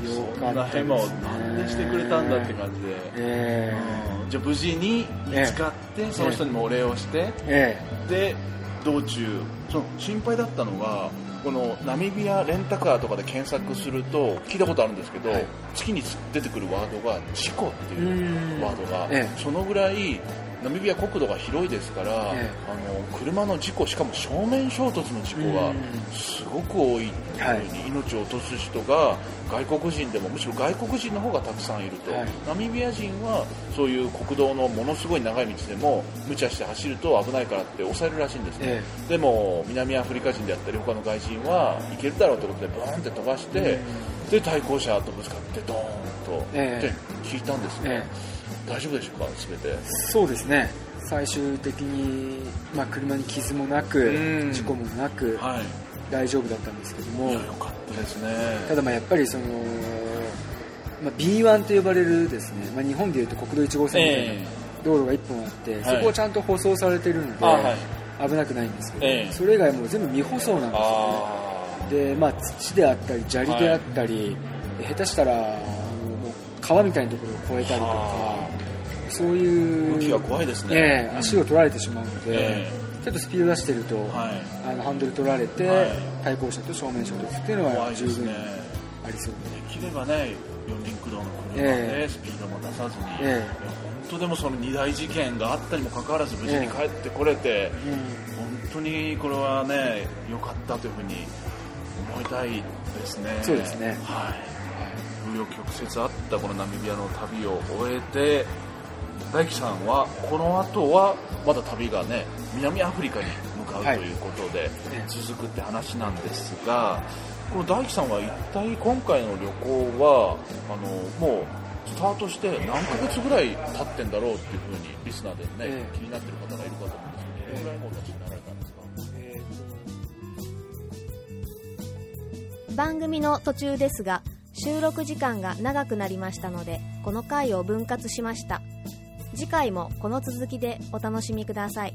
[SPEAKER 2] よ
[SPEAKER 1] そんなヘマを何でしてくれた。んだって感じで、
[SPEAKER 2] え。
[SPEAKER 1] うん。じゃあ無事に見つかって、その人にもお礼をして、
[SPEAKER 2] ええ。
[SPEAKER 1] で道中。その心配だったのがこのナミビアレンタカーとかで検索すると聞いたことあるんですけど、
[SPEAKER 2] はい。
[SPEAKER 1] 月に出てくるワードが事故って
[SPEAKER 2] え
[SPEAKER 1] いうワードが、
[SPEAKER 2] え。
[SPEAKER 1] そのぐらいナミビア国土が広いですから、
[SPEAKER 2] ええ。
[SPEAKER 1] あの車の事故しかも正面衝突の事故が
[SPEAKER 2] うん。
[SPEAKER 1] すごく多いっていうふうに命を落とす人が外国人でもむしろ外国人の方がたくさんいると、
[SPEAKER 2] はい。
[SPEAKER 1] ナミビア人はそういう国道のものすごい長い道でも無茶して走ると危ないからって抑えるらしいんですね、
[SPEAKER 2] え
[SPEAKER 1] でも南アフリカ人であったり他の外人は行けるだろうということでボーンって飛ばして、で対向車とぶつかってドーンと、
[SPEAKER 2] ええ。
[SPEAKER 1] って聞いたんですね、
[SPEAKER 2] え
[SPEAKER 1] 大丈夫でしょうか全て。
[SPEAKER 2] そうですね。最終的に、まあ、車に傷もなく
[SPEAKER 1] うん。
[SPEAKER 2] 事故もなく
[SPEAKER 1] はい。
[SPEAKER 2] 大丈夫だったんですけども。
[SPEAKER 1] よかったですね。
[SPEAKER 2] ただまあやっぱりその、まあ、B1 と呼ばれるですね、まあ、日本でいうと国道1号線みたいな
[SPEAKER 1] え
[SPEAKER 2] 道路が1本あって、
[SPEAKER 1] はい。
[SPEAKER 2] そこはちゃんと舗装されてるので、
[SPEAKER 1] あはい。
[SPEAKER 2] 危なくないんですけど、
[SPEAKER 1] ええ。
[SPEAKER 2] それ以外はもう全部未舗装なんですよね。
[SPEAKER 1] あ
[SPEAKER 2] で、まあ、土であったり砂利であったり、下手したらあのもう川みたいなところを越えたりとか
[SPEAKER 1] は
[SPEAKER 2] そういう
[SPEAKER 1] 向きが怖いですね。
[SPEAKER 2] ええ足を取られてしまうので、
[SPEAKER 1] え
[SPEAKER 2] ちょっとスピード出してると、
[SPEAKER 1] はい。
[SPEAKER 2] あのハンドル取られて、
[SPEAKER 1] はい。
[SPEAKER 2] 対向車と正面衝突っていうのは十分
[SPEAKER 1] 怖いですね。
[SPEAKER 2] ありそうで、
[SPEAKER 1] できればね四輪駆動の車で、
[SPEAKER 2] ええ。
[SPEAKER 1] スピードも出さずに、
[SPEAKER 2] ええ。
[SPEAKER 1] いや本当でもその二大事件があったにもかかわらず無事に帰ってこれて、本当にこれはね良かったというふうに思いたいですね。
[SPEAKER 2] そうですね。
[SPEAKER 1] はい。紆余曲折あったこのナミビアの旅を終えて大樹さんはこの後はまだ旅がね南アフリカに向かう
[SPEAKER 2] はい
[SPEAKER 1] とい。うことで
[SPEAKER 2] ええ。
[SPEAKER 1] 続くって話なんですが、この大樹さんは一体今回の旅行はあのもうスタートして何ヶ月ぐらい経ってんだろうっていうふうにリスナーでね、
[SPEAKER 2] ええ。
[SPEAKER 1] 気になってる方がいるかと思うんですけど、どれぐらいもうお立ちになられたんですか？
[SPEAKER 2] え
[SPEAKER 3] 番組の途中ですが収録時間が長くなりましたのでこの回を分割しました次回もこの続きでお楽しみください。